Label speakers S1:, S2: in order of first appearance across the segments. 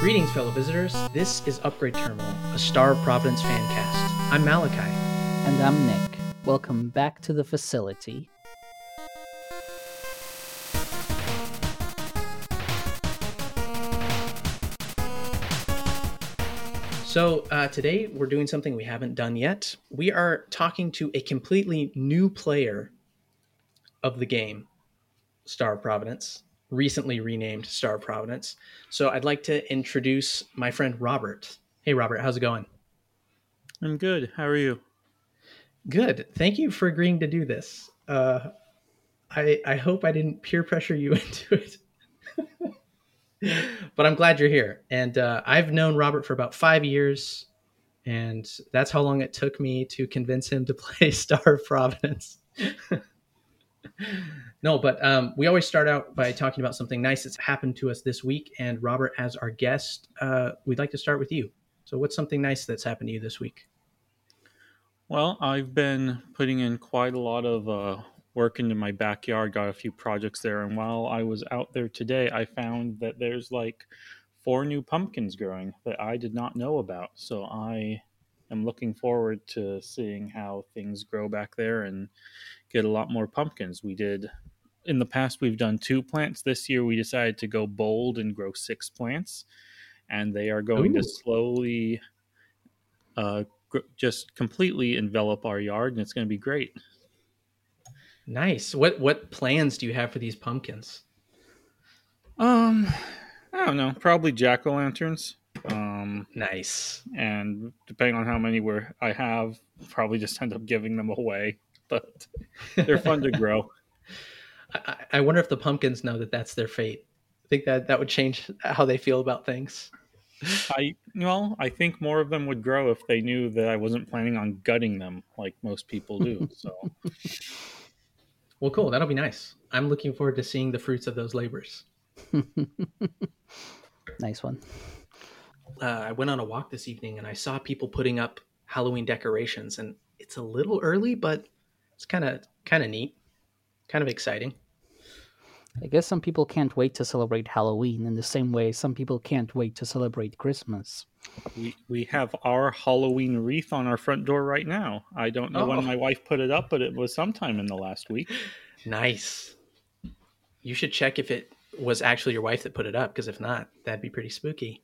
S1: Greetings, fellow visitors. This is Upgrade Terminal, a Star of Providence fan cast. I'm Malachi.
S2: And I'm Nick. Welcome back to the facility.
S1: So, uh, today we're doing something we haven't done yet. We are talking to a completely new player of the game, Star of Providence, recently renamed Star Providence. So, I'd like to introduce my friend Robert. Hey, Robert, how's it going?
S3: I'm good. How are you?
S1: Good. Thank you for agreeing to do this. Uh, I I hope I didn't peer pressure you into it. but I'm glad you're here. And uh, I've known Robert for about five years, and that's how long it took me to convince him to play Star Providence. no, but um, we always start out by talking about something nice that's happened to us this week. And Robert, as our guest, uh, we'd like to start with you. So, what's something nice that's happened to you this week?
S3: Well, I've been putting in quite a lot of uh, work into my backyard, got a few projects there. And while I was out there today, I found that there's like four new pumpkins growing that I did not know about. So I am looking forward to seeing how things grow back there and get a lot more pumpkins. We did in the past, we've done two plants. This year, we decided to go bold and grow six plants, and they are going
S1: Ooh.
S3: to slowly uh, gr- just completely envelop our yard, and it's going to be great.
S1: Nice. What what plans do you have for these pumpkins?
S3: Um, I don't know. Probably jack o' lanterns. Um,
S1: Nice.
S3: and depending on how many we're I have, probably just end up giving them away. But they're fun to grow.
S1: I, I- I wonder if the pumpkins know that that's their fate. I think that that would change how they feel about things.
S3: I well, I think more of them would grow if they knew that I wasn't planning on gutting them like most people do. So
S1: Well, cool. That'll be nice. I'm looking forward to seeing the fruits of those labors.
S2: nice one.
S1: Uh, I went on a walk this evening and I saw people putting up Halloween decorations, and it's a little early, but it's kind of kind of neat, kind of exciting.
S2: I guess some people can't wait to celebrate Halloween in the same way some people can't wait to celebrate Christmas.
S3: we we have our Halloween wreath on our front door right now. I don't know
S1: Oh.
S3: when my wife put it up, but it was sometime in the last week.
S1: Nice. You should check if it was actually your wife that put it up, because if not, that'd be pretty spooky.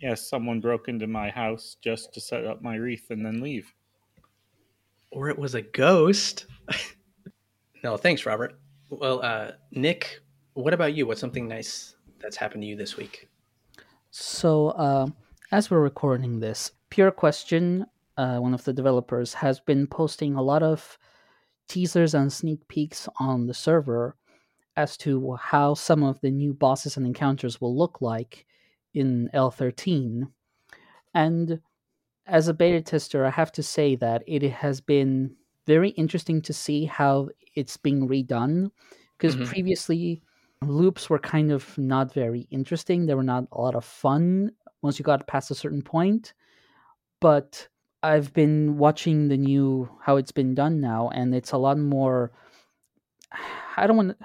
S3: Yes, someone broke into my house just to set up my wreath and then leave.
S1: or it was a ghost. no, thanks, Robert. Well, uh, Nick, what about you? What's something nice that's happened to you this week?
S2: So, uh, as we're recording this, Pure Question, uh, one of the developers, has been posting a lot of teasers and sneak peeks on the server as to how some of the new bosses and encounters will look like in L13. And as a beta tester, I have to say that it has been very interesting to see how it's being redone. Because
S1: Mhm.
S2: previously, loops were kind of not very interesting. They were not a lot of fun once you got past a certain point. But I've been watching the new how it's been done now, and it's a lot more. I don't want.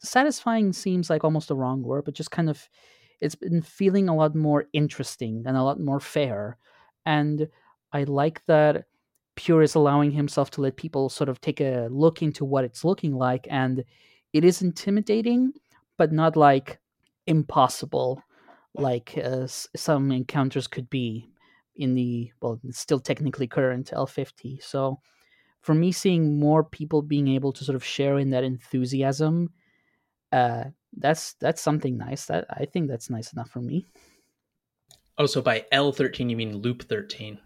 S2: Satisfying seems like almost the wrong word, but just kind of. It's been feeling a lot more interesting and a lot more fair, and I like that Pure is allowing himself to let people sort of take a look into what it's looking like, and it is intimidating, but not like impossible, like uh, some encounters could be in the well, still technically current L50. So, for me, seeing more people being able to sort of share in that enthusiasm, uh, that's that's something nice. That I think that's nice enough for me.
S1: Oh, so by L13, you mean loop 13.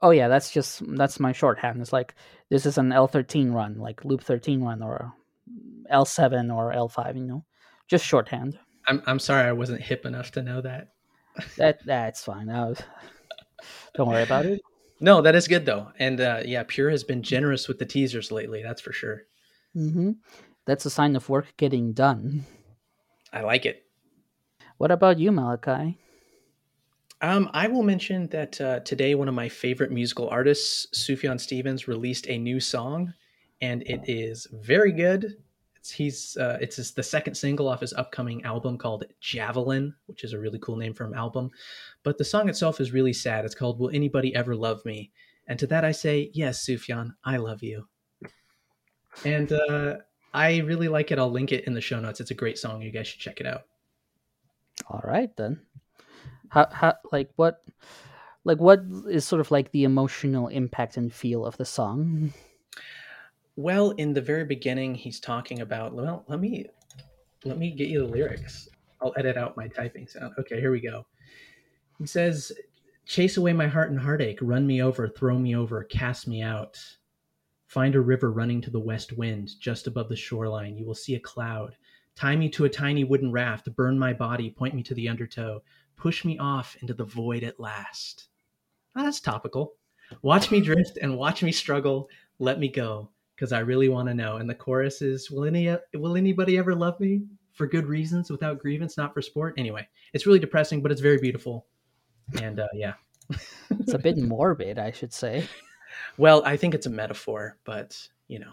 S2: Oh yeah, that's just that's my shorthand. It's like this is an L13 run, like loop 13 run, or L7 or L5. You know, just shorthand.
S1: I'm, I'm sorry I wasn't hip enough to know that.
S2: That that's fine. That was- don't worry about it.
S1: No, that is good though. And uh, yeah, Pure has been generous with the teasers lately, that's for sure.
S2: hmm That's a sign of work getting done.
S1: I like it.
S2: What about you, Malachi?
S1: Um, I will mention that uh, today one of my favorite musical artists, Sufjan Stevens, released a new song, and it is very good. It's he's uh, it's his, the second single off his upcoming album called Javelin, which is a really cool name for an album. But the song itself is really sad. It's called Will Anybody Ever Love Me? And to that I say, yes, Sufjan, I love you. And uh, I really like it. I'll link it in the show notes. It's a great song. You guys should check it out.
S2: All right then. How how like what like what is sort of like the emotional impact and feel of the song?
S1: Well, in the very beginning, he's talking about. Well, let me let me get you the lyrics. I'll edit out my typing sound. Okay, here we go. He says, "Chase away my heart and heartache, run me over, throw me over, cast me out. Find a river running to the west wind, just above the shoreline. You will see a cloud. Tie me to a tiny wooden raft, burn my body, point me to the undertow, push me off into the void at last." Oh, that's topical. Watch me drift and watch me struggle. Let me go because I really want to know. And the chorus is, "Will any will anybody ever love me for good reasons, without grievance, not for sport?" Anyway, it's really depressing, but it's very beautiful. And uh, yeah,
S2: it's a bit morbid, I should say.
S1: Well, I think it's a metaphor, but you know,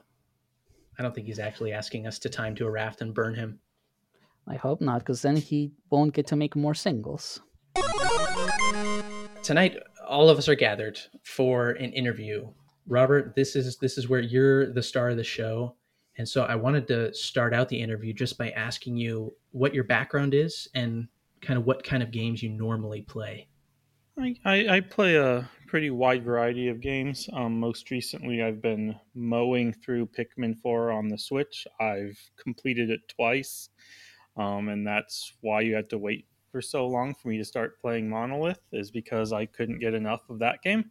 S1: I don't think he's actually asking us to time to a raft and burn him.
S2: I hope not, because then he won't get to make more singles.
S1: Tonight, all of us are gathered for an interview Robert, this is this is where you're the star of the show. And so I wanted to start out the interview just by asking you what your background is and kind of what kind of games you normally play.
S3: I, I, I play a pretty wide variety of games. Um, most recently, I've been mowing through Pikmin 4 on the Switch. I've completed it twice, um, and that's why you had to wait for so long for me to start playing Monolith is because I couldn't get enough of that game.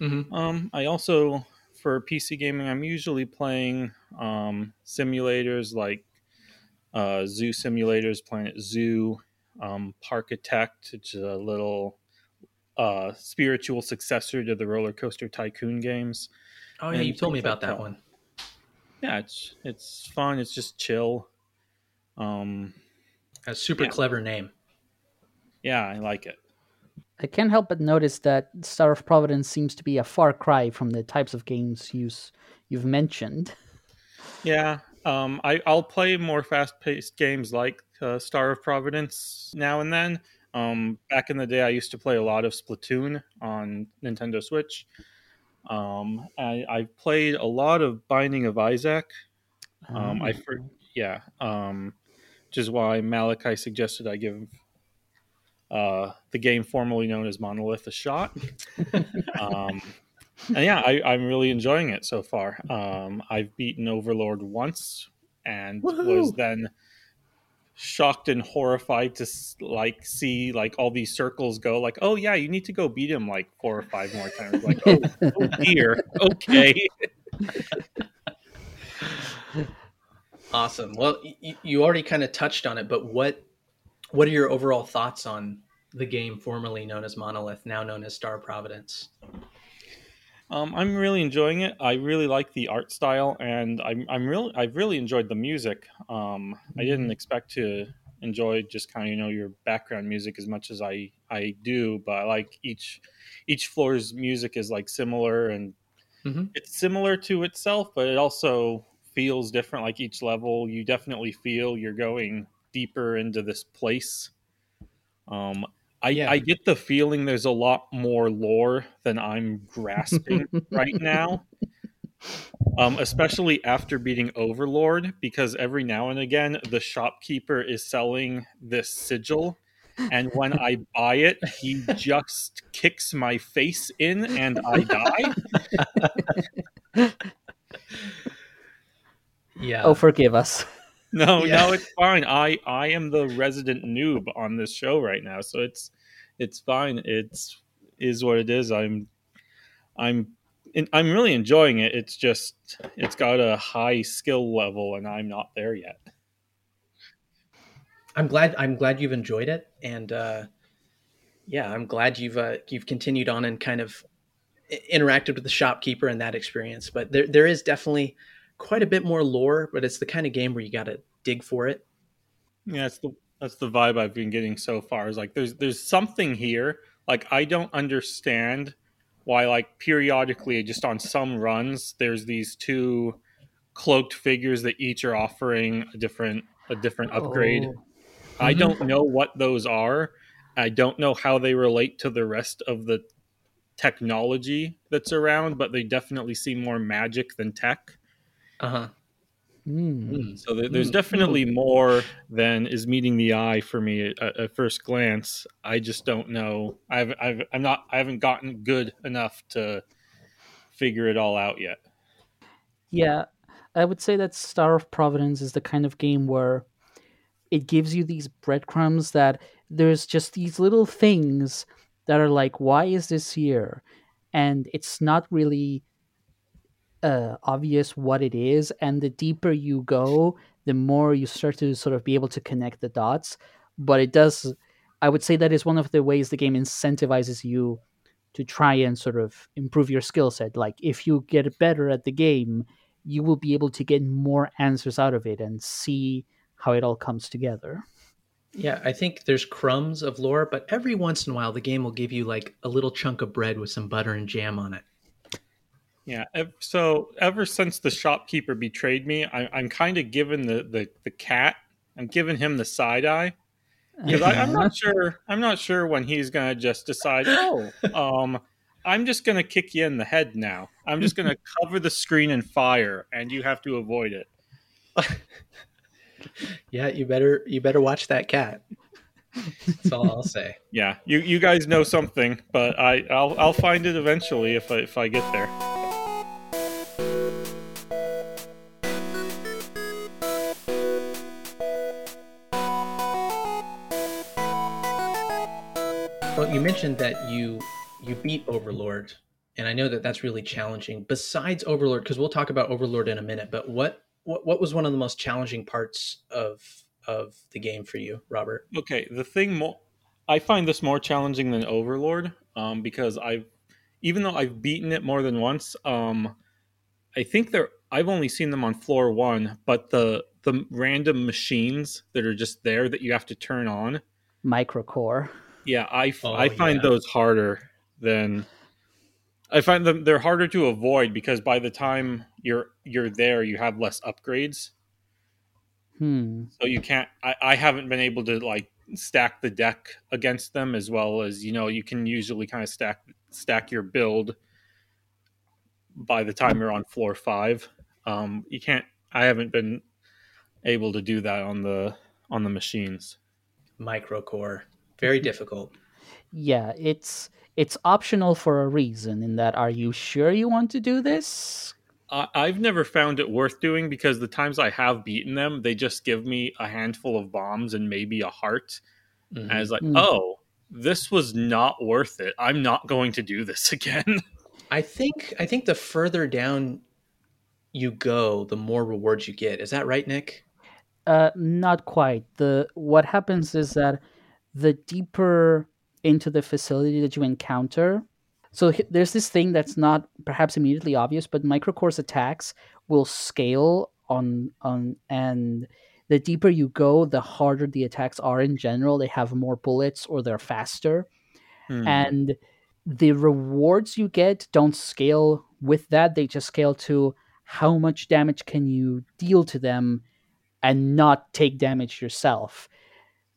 S3: Mm-hmm. Um, I also, for PC gaming, I'm usually playing um, simulators like uh, Zoo Simulators, Planet Zoo, um, Parkitect, which is a little uh, spiritual successor to the Roller Coaster Tycoon games.
S1: Oh yeah, and you told me about that one.
S3: Yeah, it's it's fun. It's just chill.
S1: Um, a super yeah. clever name
S3: yeah, I like it.
S2: I can't help but notice that Star of Providence seems to be a far cry from the types of games you've you've mentioned.
S3: Yeah, um, I, will play more fast paced games like uh, Star of Providence now and then. Um, back in the day, I used to play a lot of Splatoon on Nintendo Switch. Um, I, I've played a lot of Binding of Isaac. Um, oh. I for, yeah, um, which is why Malachi suggested I give uh, the game formerly known as Monolith a shot. um, and yeah, I, am really enjoying it so far. Um, I've beaten Overlord once and Woo-hoo! was then shocked and horrified to like see like all these circles go like oh yeah you need to go beat him like four or five more times. Like oh, oh dear okay.
S1: Awesome. Well y- you already kind of touched on it but what what are your overall thoughts on the game formerly known as Monolith, now known as Star Providence?
S3: Um, I'm really enjoying it. I really like the art style, and I'm I'm really I've really enjoyed the music. Um, I didn't mm-hmm. expect to enjoy just kind of you know your background music as much as I I do, but I like each each floor's music is like similar and mm-hmm. it's similar to itself, but it also feels different. Like each level, you definitely feel you're going deeper into this place. Um, I, yeah. I get the feeling there's a lot more lore than I'm grasping right now. Um, especially after beating Overlord, because every now and again the shopkeeper is selling this sigil, and when I buy it, he just kicks my face in and I
S2: die. yeah. Oh, forgive us.
S3: No, yeah. no, it's fine. I I am the resident noob on this show right now, so it's it's fine. It's is what it is. I'm I'm I'm really enjoying it. It's just it's got a high skill level, and I'm not there yet.
S1: I'm glad I'm glad you've enjoyed it, and uh, yeah, I'm glad you've uh, you've continued on and kind of interacted with the shopkeeper and that experience. But there there is definitely quite a bit more lore, but it's the kind of game where you got to dig for it.
S3: Yeah, it's the that's the vibe I've been getting so far. Is like there's there's something here. Like I don't understand why like periodically just on some runs there's these two cloaked figures that each are offering a different a different upgrade.
S2: Oh.
S3: I
S1: Mhm.
S3: don't know what those are. I don't know how they relate to the rest of the technology that's around, but they definitely seem more magic than tech.
S1: Uh huh.
S2: Hmm.
S3: So there's
S1: Mm.
S3: definitely more than is meeting the eye for me at, at first glance. I just don't know. I've, I've I'm not I haven't gotten good enough to figure it all out yet.
S2: Yeah, I would say that Star of Providence is the kind of game where it gives you these breadcrumbs that there's just these little things that are like, why is this here? And it's not really uh, obvious what it is. And the deeper you go, the more you start to sort of be able to connect the dots. But it does, I would say that is one of the ways the game incentivizes you to try and sort of improve your skill set. Like if you get better at the game, you will be able to get more answers out of it and see how it all comes together.
S1: Yeah, I think there's crumbs of lore, but every once in a while the game will give you like a little chunk of bread with some butter and jam on it.
S3: Yeah. So ever since the shopkeeper betrayed me, I, I'm kind of giving the, the the cat. I'm giving him the side eye because I'm not sure. I'm not sure when he's gonna just decide. Oh, um, I'm just gonna kick you in the head now. I'm just gonna cover the screen in fire, and you have to avoid it.
S1: Yeah, you better you better watch that cat. That's all I'll say.
S3: Yeah, you you guys know something, but I I'll I'll find it eventually if I if I get there.
S1: Mentioned that you you beat Overlord, and I know that that's really challenging. Besides Overlord, because we'll talk about Overlord in a minute, but what what what was one of the most challenging parts of of the game for you, Robert?
S3: Okay, the thing more I find this more challenging than Overlord um, because I've even though I've beaten it more than once, um, I think they're I've only seen them on floor one, but the the random machines that are just there that you have to turn on,
S2: Microcore.
S3: Yeah, I f-
S1: Oh,
S3: I find
S1: yeah.
S3: those harder than I find them they're harder to avoid because by the time you're you're there, you have less upgrades.
S2: Hmm.
S3: so you can't I, I haven't been able to like stack the deck against them as well as you know you can usually kind of stack stack your build by the time you're on floor five um you can't i haven't been able to do that on the on the machines
S1: Microcore, very difficult.
S2: Yeah, it's it's optional for a reason. In that, are you sure you want to do this?
S3: I, i've never found it worth doing because the times i have beaten them they just give me a handful of bombs and maybe a heart
S1: Mhm.
S3: and it's like
S2: Mm.
S3: oh this was not worth it i'm not going to do this again
S1: I think I think the further down you go, the more rewards you get. Is that right, Nick?
S2: Uh, not quite. The what happens is that the deeper into the facility that you encounter, so there's this thing that's not perhaps immediately obvious, but Microcore's attacks will scale on on and the deeper you go, the harder the attacks are in general. They have more bullets or they're faster.
S3: Hmm.
S2: and the rewards you get don't scale with that they just scale to how much damage can you deal to them and not take damage yourself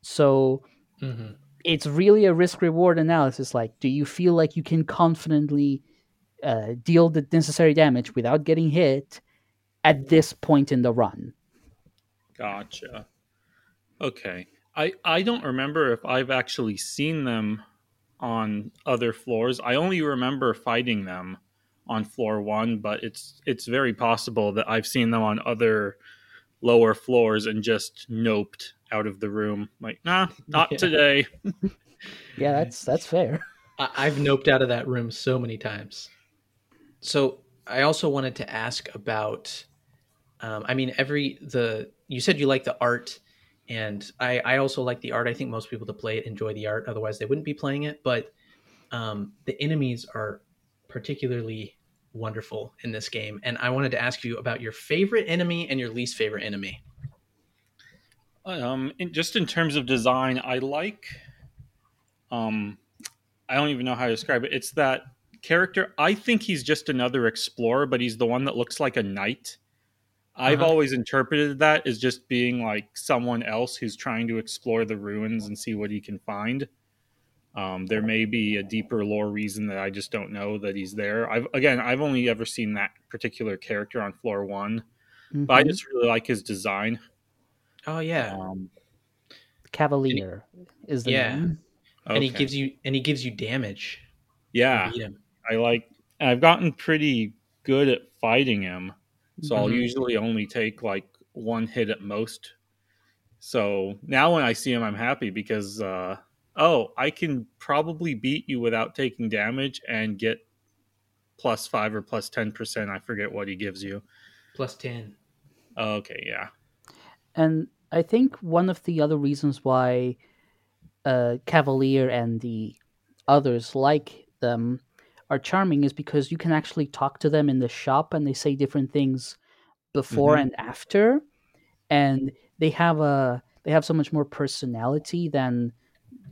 S2: so
S1: Mm-hmm.
S2: it's really a risk reward analysis like do you feel like you can confidently uh, deal the necessary damage without getting hit at this point in the run
S3: Gotcha. Okay. I I don't remember if I've actually seen them on other floors. I only remember fighting them on floor 1, but it's it's very possible that I've seen them on other lower floors and just noped out of the room. Like, nah, not
S1: Yeah.
S3: today.
S2: yeah that's that's fair
S1: I- I've noped out of that room so many times. So I also wanted to ask about. Um, I mean, every the you said you like the art, and I I also like the art. I think most people that play it enjoy the art. Otherwise, they wouldn't be playing it. But um, the enemies are particularly wonderful in this game, and I wanted to ask you about your favorite enemy and your least favorite enemy.
S3: Um, in, just in terms of design, I like. Um, I don't even know how to describe it. It's that character. I think he's just another explorer, but he's the one that looks like a knight. I've
S1: Uh-huh.
S3: always interpreted that as just being like someone else who's trying to explore the ruins and see what he can find. Um, there may be a deeper lore reason that I just don't know that he's there. I've again, I've only ever seen that particular character on floor one, but I
S2: Mhm.
S3: just really like his design.
S1: Oh yeah,
S3: Um,
S2: Cavalier is the
S1: Yeah.
S2: name.
S1: and he gives you and he gives you damage.
S3: yeah,
S1: You.
S3: I like. I've gotten pretty good at fighting him, so I'll
S1: Mhm.
S3: usually only take like one hit at most. So now when I see him, I'm happy because uh, oh, I can probably beat you without taking damage and get plus five or plus ten percent. I forget what he gives you.
S1: plus ten.
S3: Okay, yeah,
S2: And I think one of the other reasons why uh, Cavalier and the others like them are charming is because you can actually talk to them in the shop and they say different things before
S3: Mhm.
S2: and after. And they have a they have so much more personality than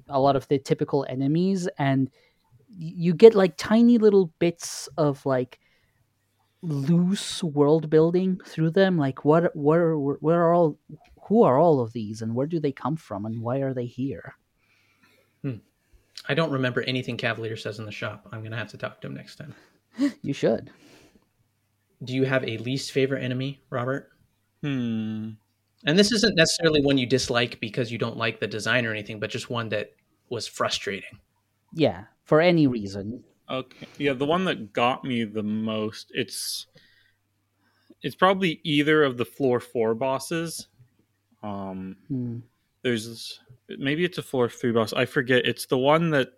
S2: a lot of the typical enemies. And you get like tiny little bits of like loose world building through them. Like what what are where are all who are all of these and where do they come from and why are they here
S1: I don't remember anything Cavalier says in the shop. I'm gonna have to talk to him next time.
S2: you should
S1: Do you have a least favorite enemy, Robert?
S3: hmm.
S1: And this isn't necessarily one you dislike because you don't like the design or anything, but just one that was frustrating.
S2: yeah for any reason
S3: Okay. Yeah, the one that got me the most, it's it's probably either of the floor 4 bosses. Um
S2: Hmm.
S3: there's maybe it's a floor 3 boss. I forget. It's the one that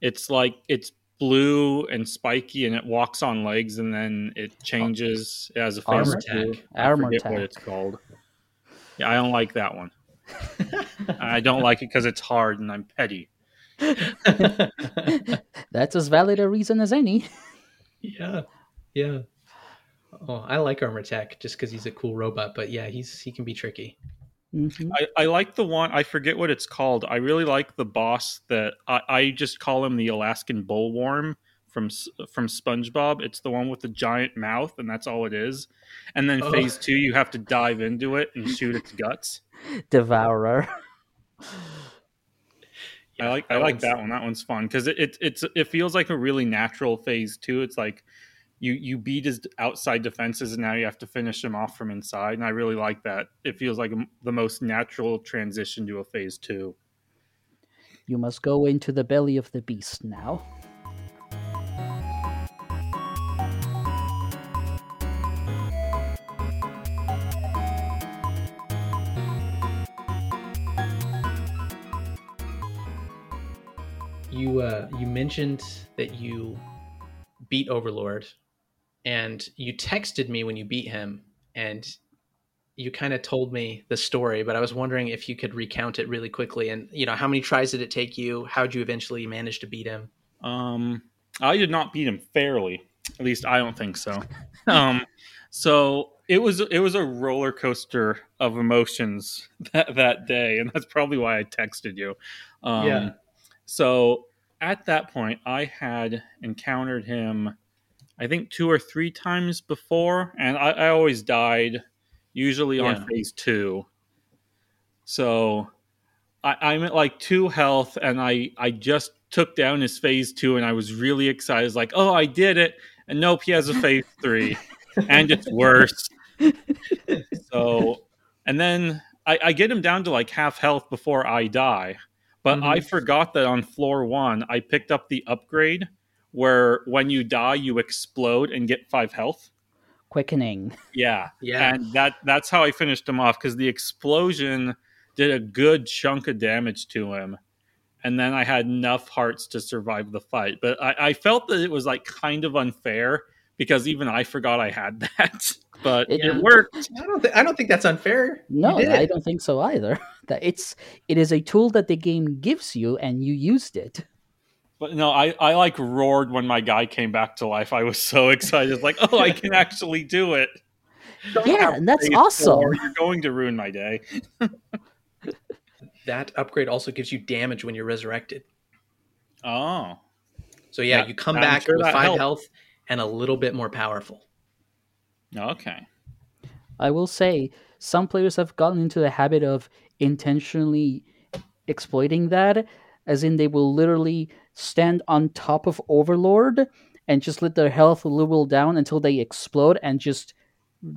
S3: it's like it's blue and spiky and it walks on legs and then it changes as a
S2: Armor
S3: face too.
S1: attack.
S3: I
S2: Armor
S3: forget what it's called. Yeah, I don't like that one. I don't like it cuz it's hard and I'm petty.
S2: that's as valid a reason as any
S1: yeah, yeah. Oh, I like Armor Tech just because he's a cool robot, but yeah, he's he can be tricky.
S2: Mhm.
S3: I, I like the one I forget what it's called. I really like the boss that I, I just call him the Alaskan bullworm from from SpongeBob. It's the one with the giant mouth, and that's all it is. And then
S1: Oh.
S3: phase two, you have to dive into it and shoot its guts.
S2: devourer
S3: I like I like that one. That one's fun because it, it it's it feels like a really natural phase two. It's like you you beat his outside defenses and now you have to finish him off from inside, and I really like that. It feels like the most natural transition to a phase two.
S2: you must go into the belly of the beast now
S1: You uh, you mentioned that you beat Overlord, and you texted me when you beat him, and you kind of told me the story. But I was wondering if you could recount it really quickly, and you know how many tries did it take you? How would you eventually manage to beat him?
S3: Um, I did not beat him fairly. At least I don't think so. Um, so it was it was a roller coaster of emotions that that day, and that's probably why I texted you. Um,
S1: Yeah.
S3: So at that point, I had encountered him, I think two or three times before, and I, I always died, usually
S1: Yeah.
S3: on phase two. So I, I'm at like two health, and I I just took down his phase two, and I was really excited. It's like, oh, I did it, and nope, he has a phase three, and it's worse. so, and then I, I get him down to like half health before I die, but
S1: Mhm.
S3: I forgot that on floor one, I picked up the upgrade where when you die, you explode and get five health.
S2: quickening
S3: Yeah,
S1: Yeah.
S3: and that that's how I finished him off because the explosion did a good chunk of damage to him, and then I had enough hearts to survive the fight. But I, I felt that it was like kind of unfair because even I forgot I had that, but
S2: It-
S3: it, worked.
S1: I don't. Th- I don't think that's unfair.
S2: No i don't think so either that it's it is a tool that the game gives you and you used it
S3: But no, I, I like roared when my guy came back to life. I was so excited, like, oh, I can actually do it. Don't
S2: Yeah, and that's awesome.
S3: four. You're going to ruin my day.
S1: That upgrade also gives you damage when you're resurrected.
S3: Oh,
S1: So yeah,
S3: Yeah,
S1: you come
S3: I'm
S1: back
S3: sure
S1: with five
S3: helped.
S1: health and a little bit more powerful.
S3: okay.
S2: I will say some players have gotten into the habit of intentionally exploiting that, as in they will literally stand on top of Overlord and just let their health level down until they explode and just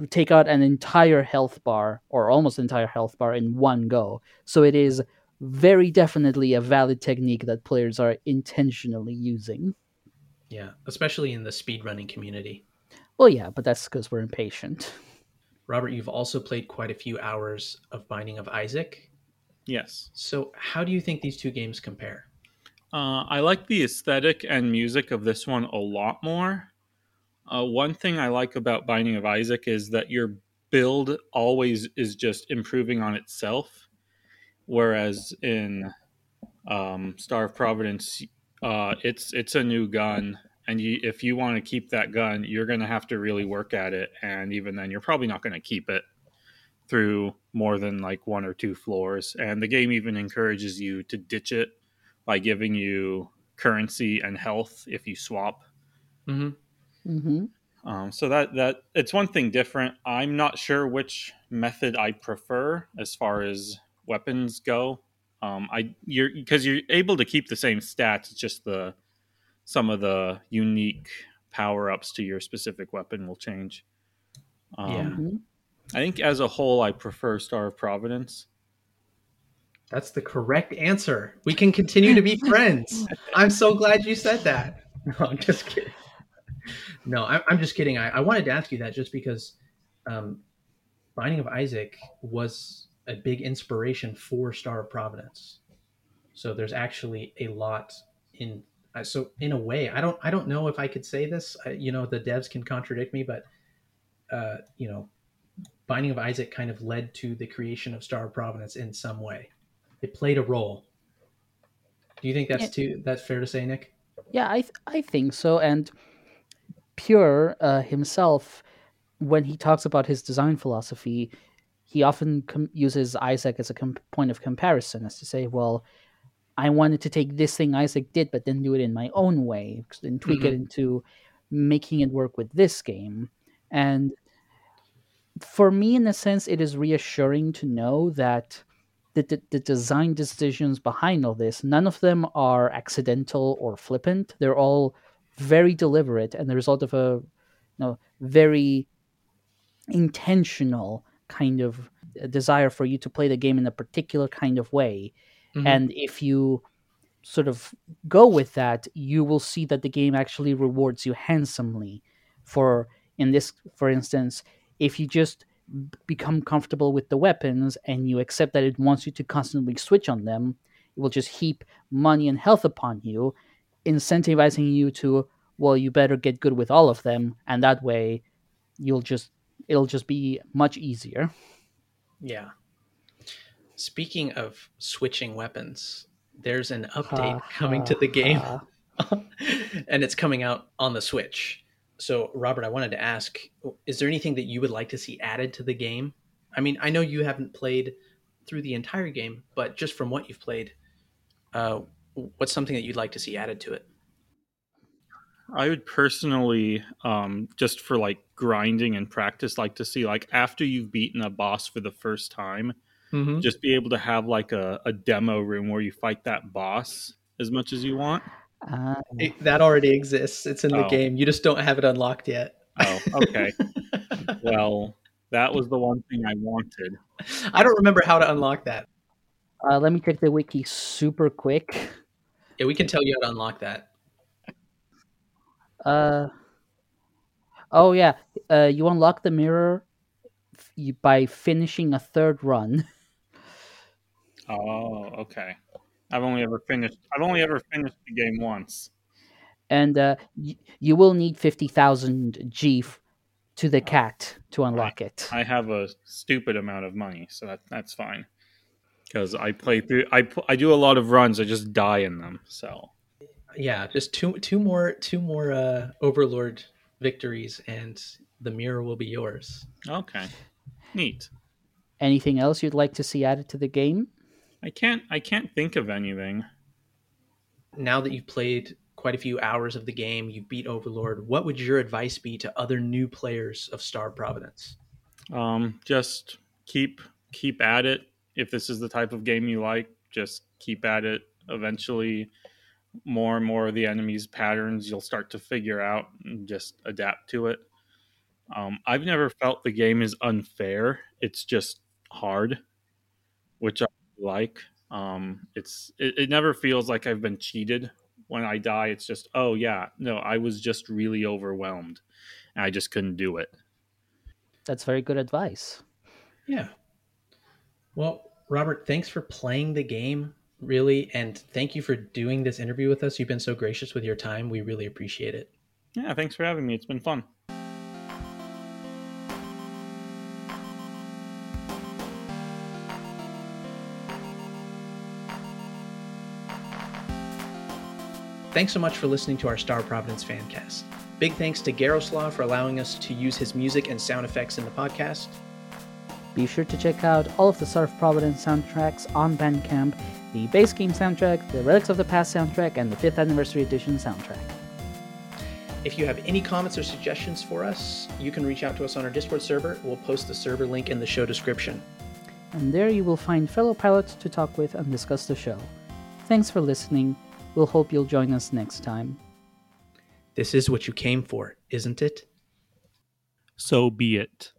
S2: take out an entire health bar or almost entire health bar in one go. So it is very definitely a valid technique that players are intentionally using.
S1: Yeah, especially in the speedrunning community.
S2: Well, yeah, but that's because we're impatient.
S1: Robert, you've also played quite a few hours of Binding of Isaac.
S3: Yes.
S1: So, how do you think these two games compare?
S3: Uh, I like the aesthetic and music of this one a lot more. Uh, one thing I like about Binding of Isaac is that your build always is just improving on itself, whereas in um, Star of Providence, uh, it's it's a new gun, and you, if you want to keep that gun, you're going to have to really work at it, and even then, you're probably not going to keep it through more than like one or two floors. And the game even encourages you to ditch it by giving you currency and health if you swap.
S1: Mm-hmm.
S2: Mm-hmm.
S3: Um, so that that it's one thing different. I'm not sure which method I prefer as far as weapons go. Um, I you're because you're able to keep the same stats. Just the some of the unique power ups to your specific weapon will change. Um,
S1: Yeah.
S3: I think as a whole, I prefer Star of Providence.
S1: That's the correct answer. We can continue to be friends. I'm so glad you said that. No, I'm just kidding. No, I, I'm just kidding. I, I wanted to ask you that just because um, Binding of Isaac was a big inspiration for Star of Providence. So there's actually a lot in. uh, So in a way, I don't. I don't know if I could say this. I, you know, the devs can contradict me, but uh, you know, Binding of Isaac kind of led to the creation of Star of Providence in some way. It played a role. Do you think that's
S2: Yeah.
S1: too? That's fair to say, Nick?
S2: Yeah, I th- I think so. And Pure uh, himself, when he talks about his design philosophy, he often com- uses Isaac as a com- point of comparison, as to say, well, I wanted to take this thing Isaac did, but then do it in my own way, and tweak it into making it work with this game. And for me, in a sense, it is reassuring to know that the, the, the design decisions behind all this, none of them are accidental or flippant. They're all very deliberate and the result of a you know, very intentional kind of desire for you to play the game in a particular kind of way.
S1: Mhm.
S2: And if you sort of go with that, you will see that the game actually rewards you handsomely. For in this, for instance, if you just become comfortable with the weapons and you accept that it wants you to constantly switch on them, it will just heap money and health upon you, incentivizing you to, well, you better get good with all of them, and that way you'll just it'll just be much easier.
S1: Yeah. Speaking of switching weapons, there's an update coming to the game,
S2: Ha.
S1: and it's coming out on the Switch. So, Robert, I wanted to ask: Is there anything that you would like to see added to the game? I mean, I know you haven't played through the entire game, but just from what you've played, uh, what's something that you'd like to see added to it?
S3: I would personally, um, just for like grinding and practice, like to see like after you've beaten a boss for the first time,
S1: Mm-hmm.
S3: just be able to have like a, a demo room where you fight that boss as much as you want.
S2: Ah,
S1: that already exists. It's in the
S3: Oh.
S1: game. You just don't have it unlocked yet.
S3: Oh, okay. well, that was the one thing I wanted.
S1: I don't remember how to unlock that.
S2: uh, let me check the wiki super quick.
S1: Yeah, we can tell you how to unlock that.
S2: Uh, oh yeah, uh, you unlock the mirror f- by finishing a third run.
S3: Oh, okay. I've only ever finished. I've only ever finished the game once.
S2: and uh, y- you will need 50,000 G f- to the cat to unlock it.
S3: I have a stupid amount of money, so that that's fine. Because I play through, I I do a lot of runs. I just die in them. So
S1: Yeah, just two two more two more uh, Overlord victories, and the mirror will be yours.
S3: okay, neat.
S2: Anything else you'd like to see added to the game?
S3: I can't I can't think of anything.
S1: Now that you've played quite a few hours of the game, you beat Overlord. What would your advice be to other new players of Star Providence?
S3: Um, just keep keep at it. If this is the type of game you like, just keep at it. Eventually, more and more of the enemy's patterns you'll start to figure out and just adapt to it. Um, I've never felt the game is unfair. It's just hard, which I like. Um, it's it, it never feels like I've been cheated when I die. It's just oh yeah, no, I was just really overwhelmed, and I just couldn't do it.
S2: That's very good advice.
S1: Yeah. Well, Robert, thanks for playing the game, really, and thank you for doing this interview with us. You've been so gracious with your time. We really appreciate it.
S3: Yeah, thanks for having me. It's been fun.
S1: Thanks so much for listening to our Star Providence Fancast. Big thanks to Garowslaw for allowing us to use his music and sound effects in the podcast.
S2: Be sure to check out all of the Star of Providence soundtracks on Bandcamp, the base game soundtrack, the Relics of the Past soundtrack, and the 5th Anniversary Edition soundtrack.
S1: If you have any comments or suggestions for us, you can reach out to us on our Discord server. We'll post the server link in the show description.
S2: And there you will find fellow pilots to talk with and discuss the show. Thanks for listening. We'll hope you'll join us next time.
S1: This is what you came for, isn't it?
S3: So be it.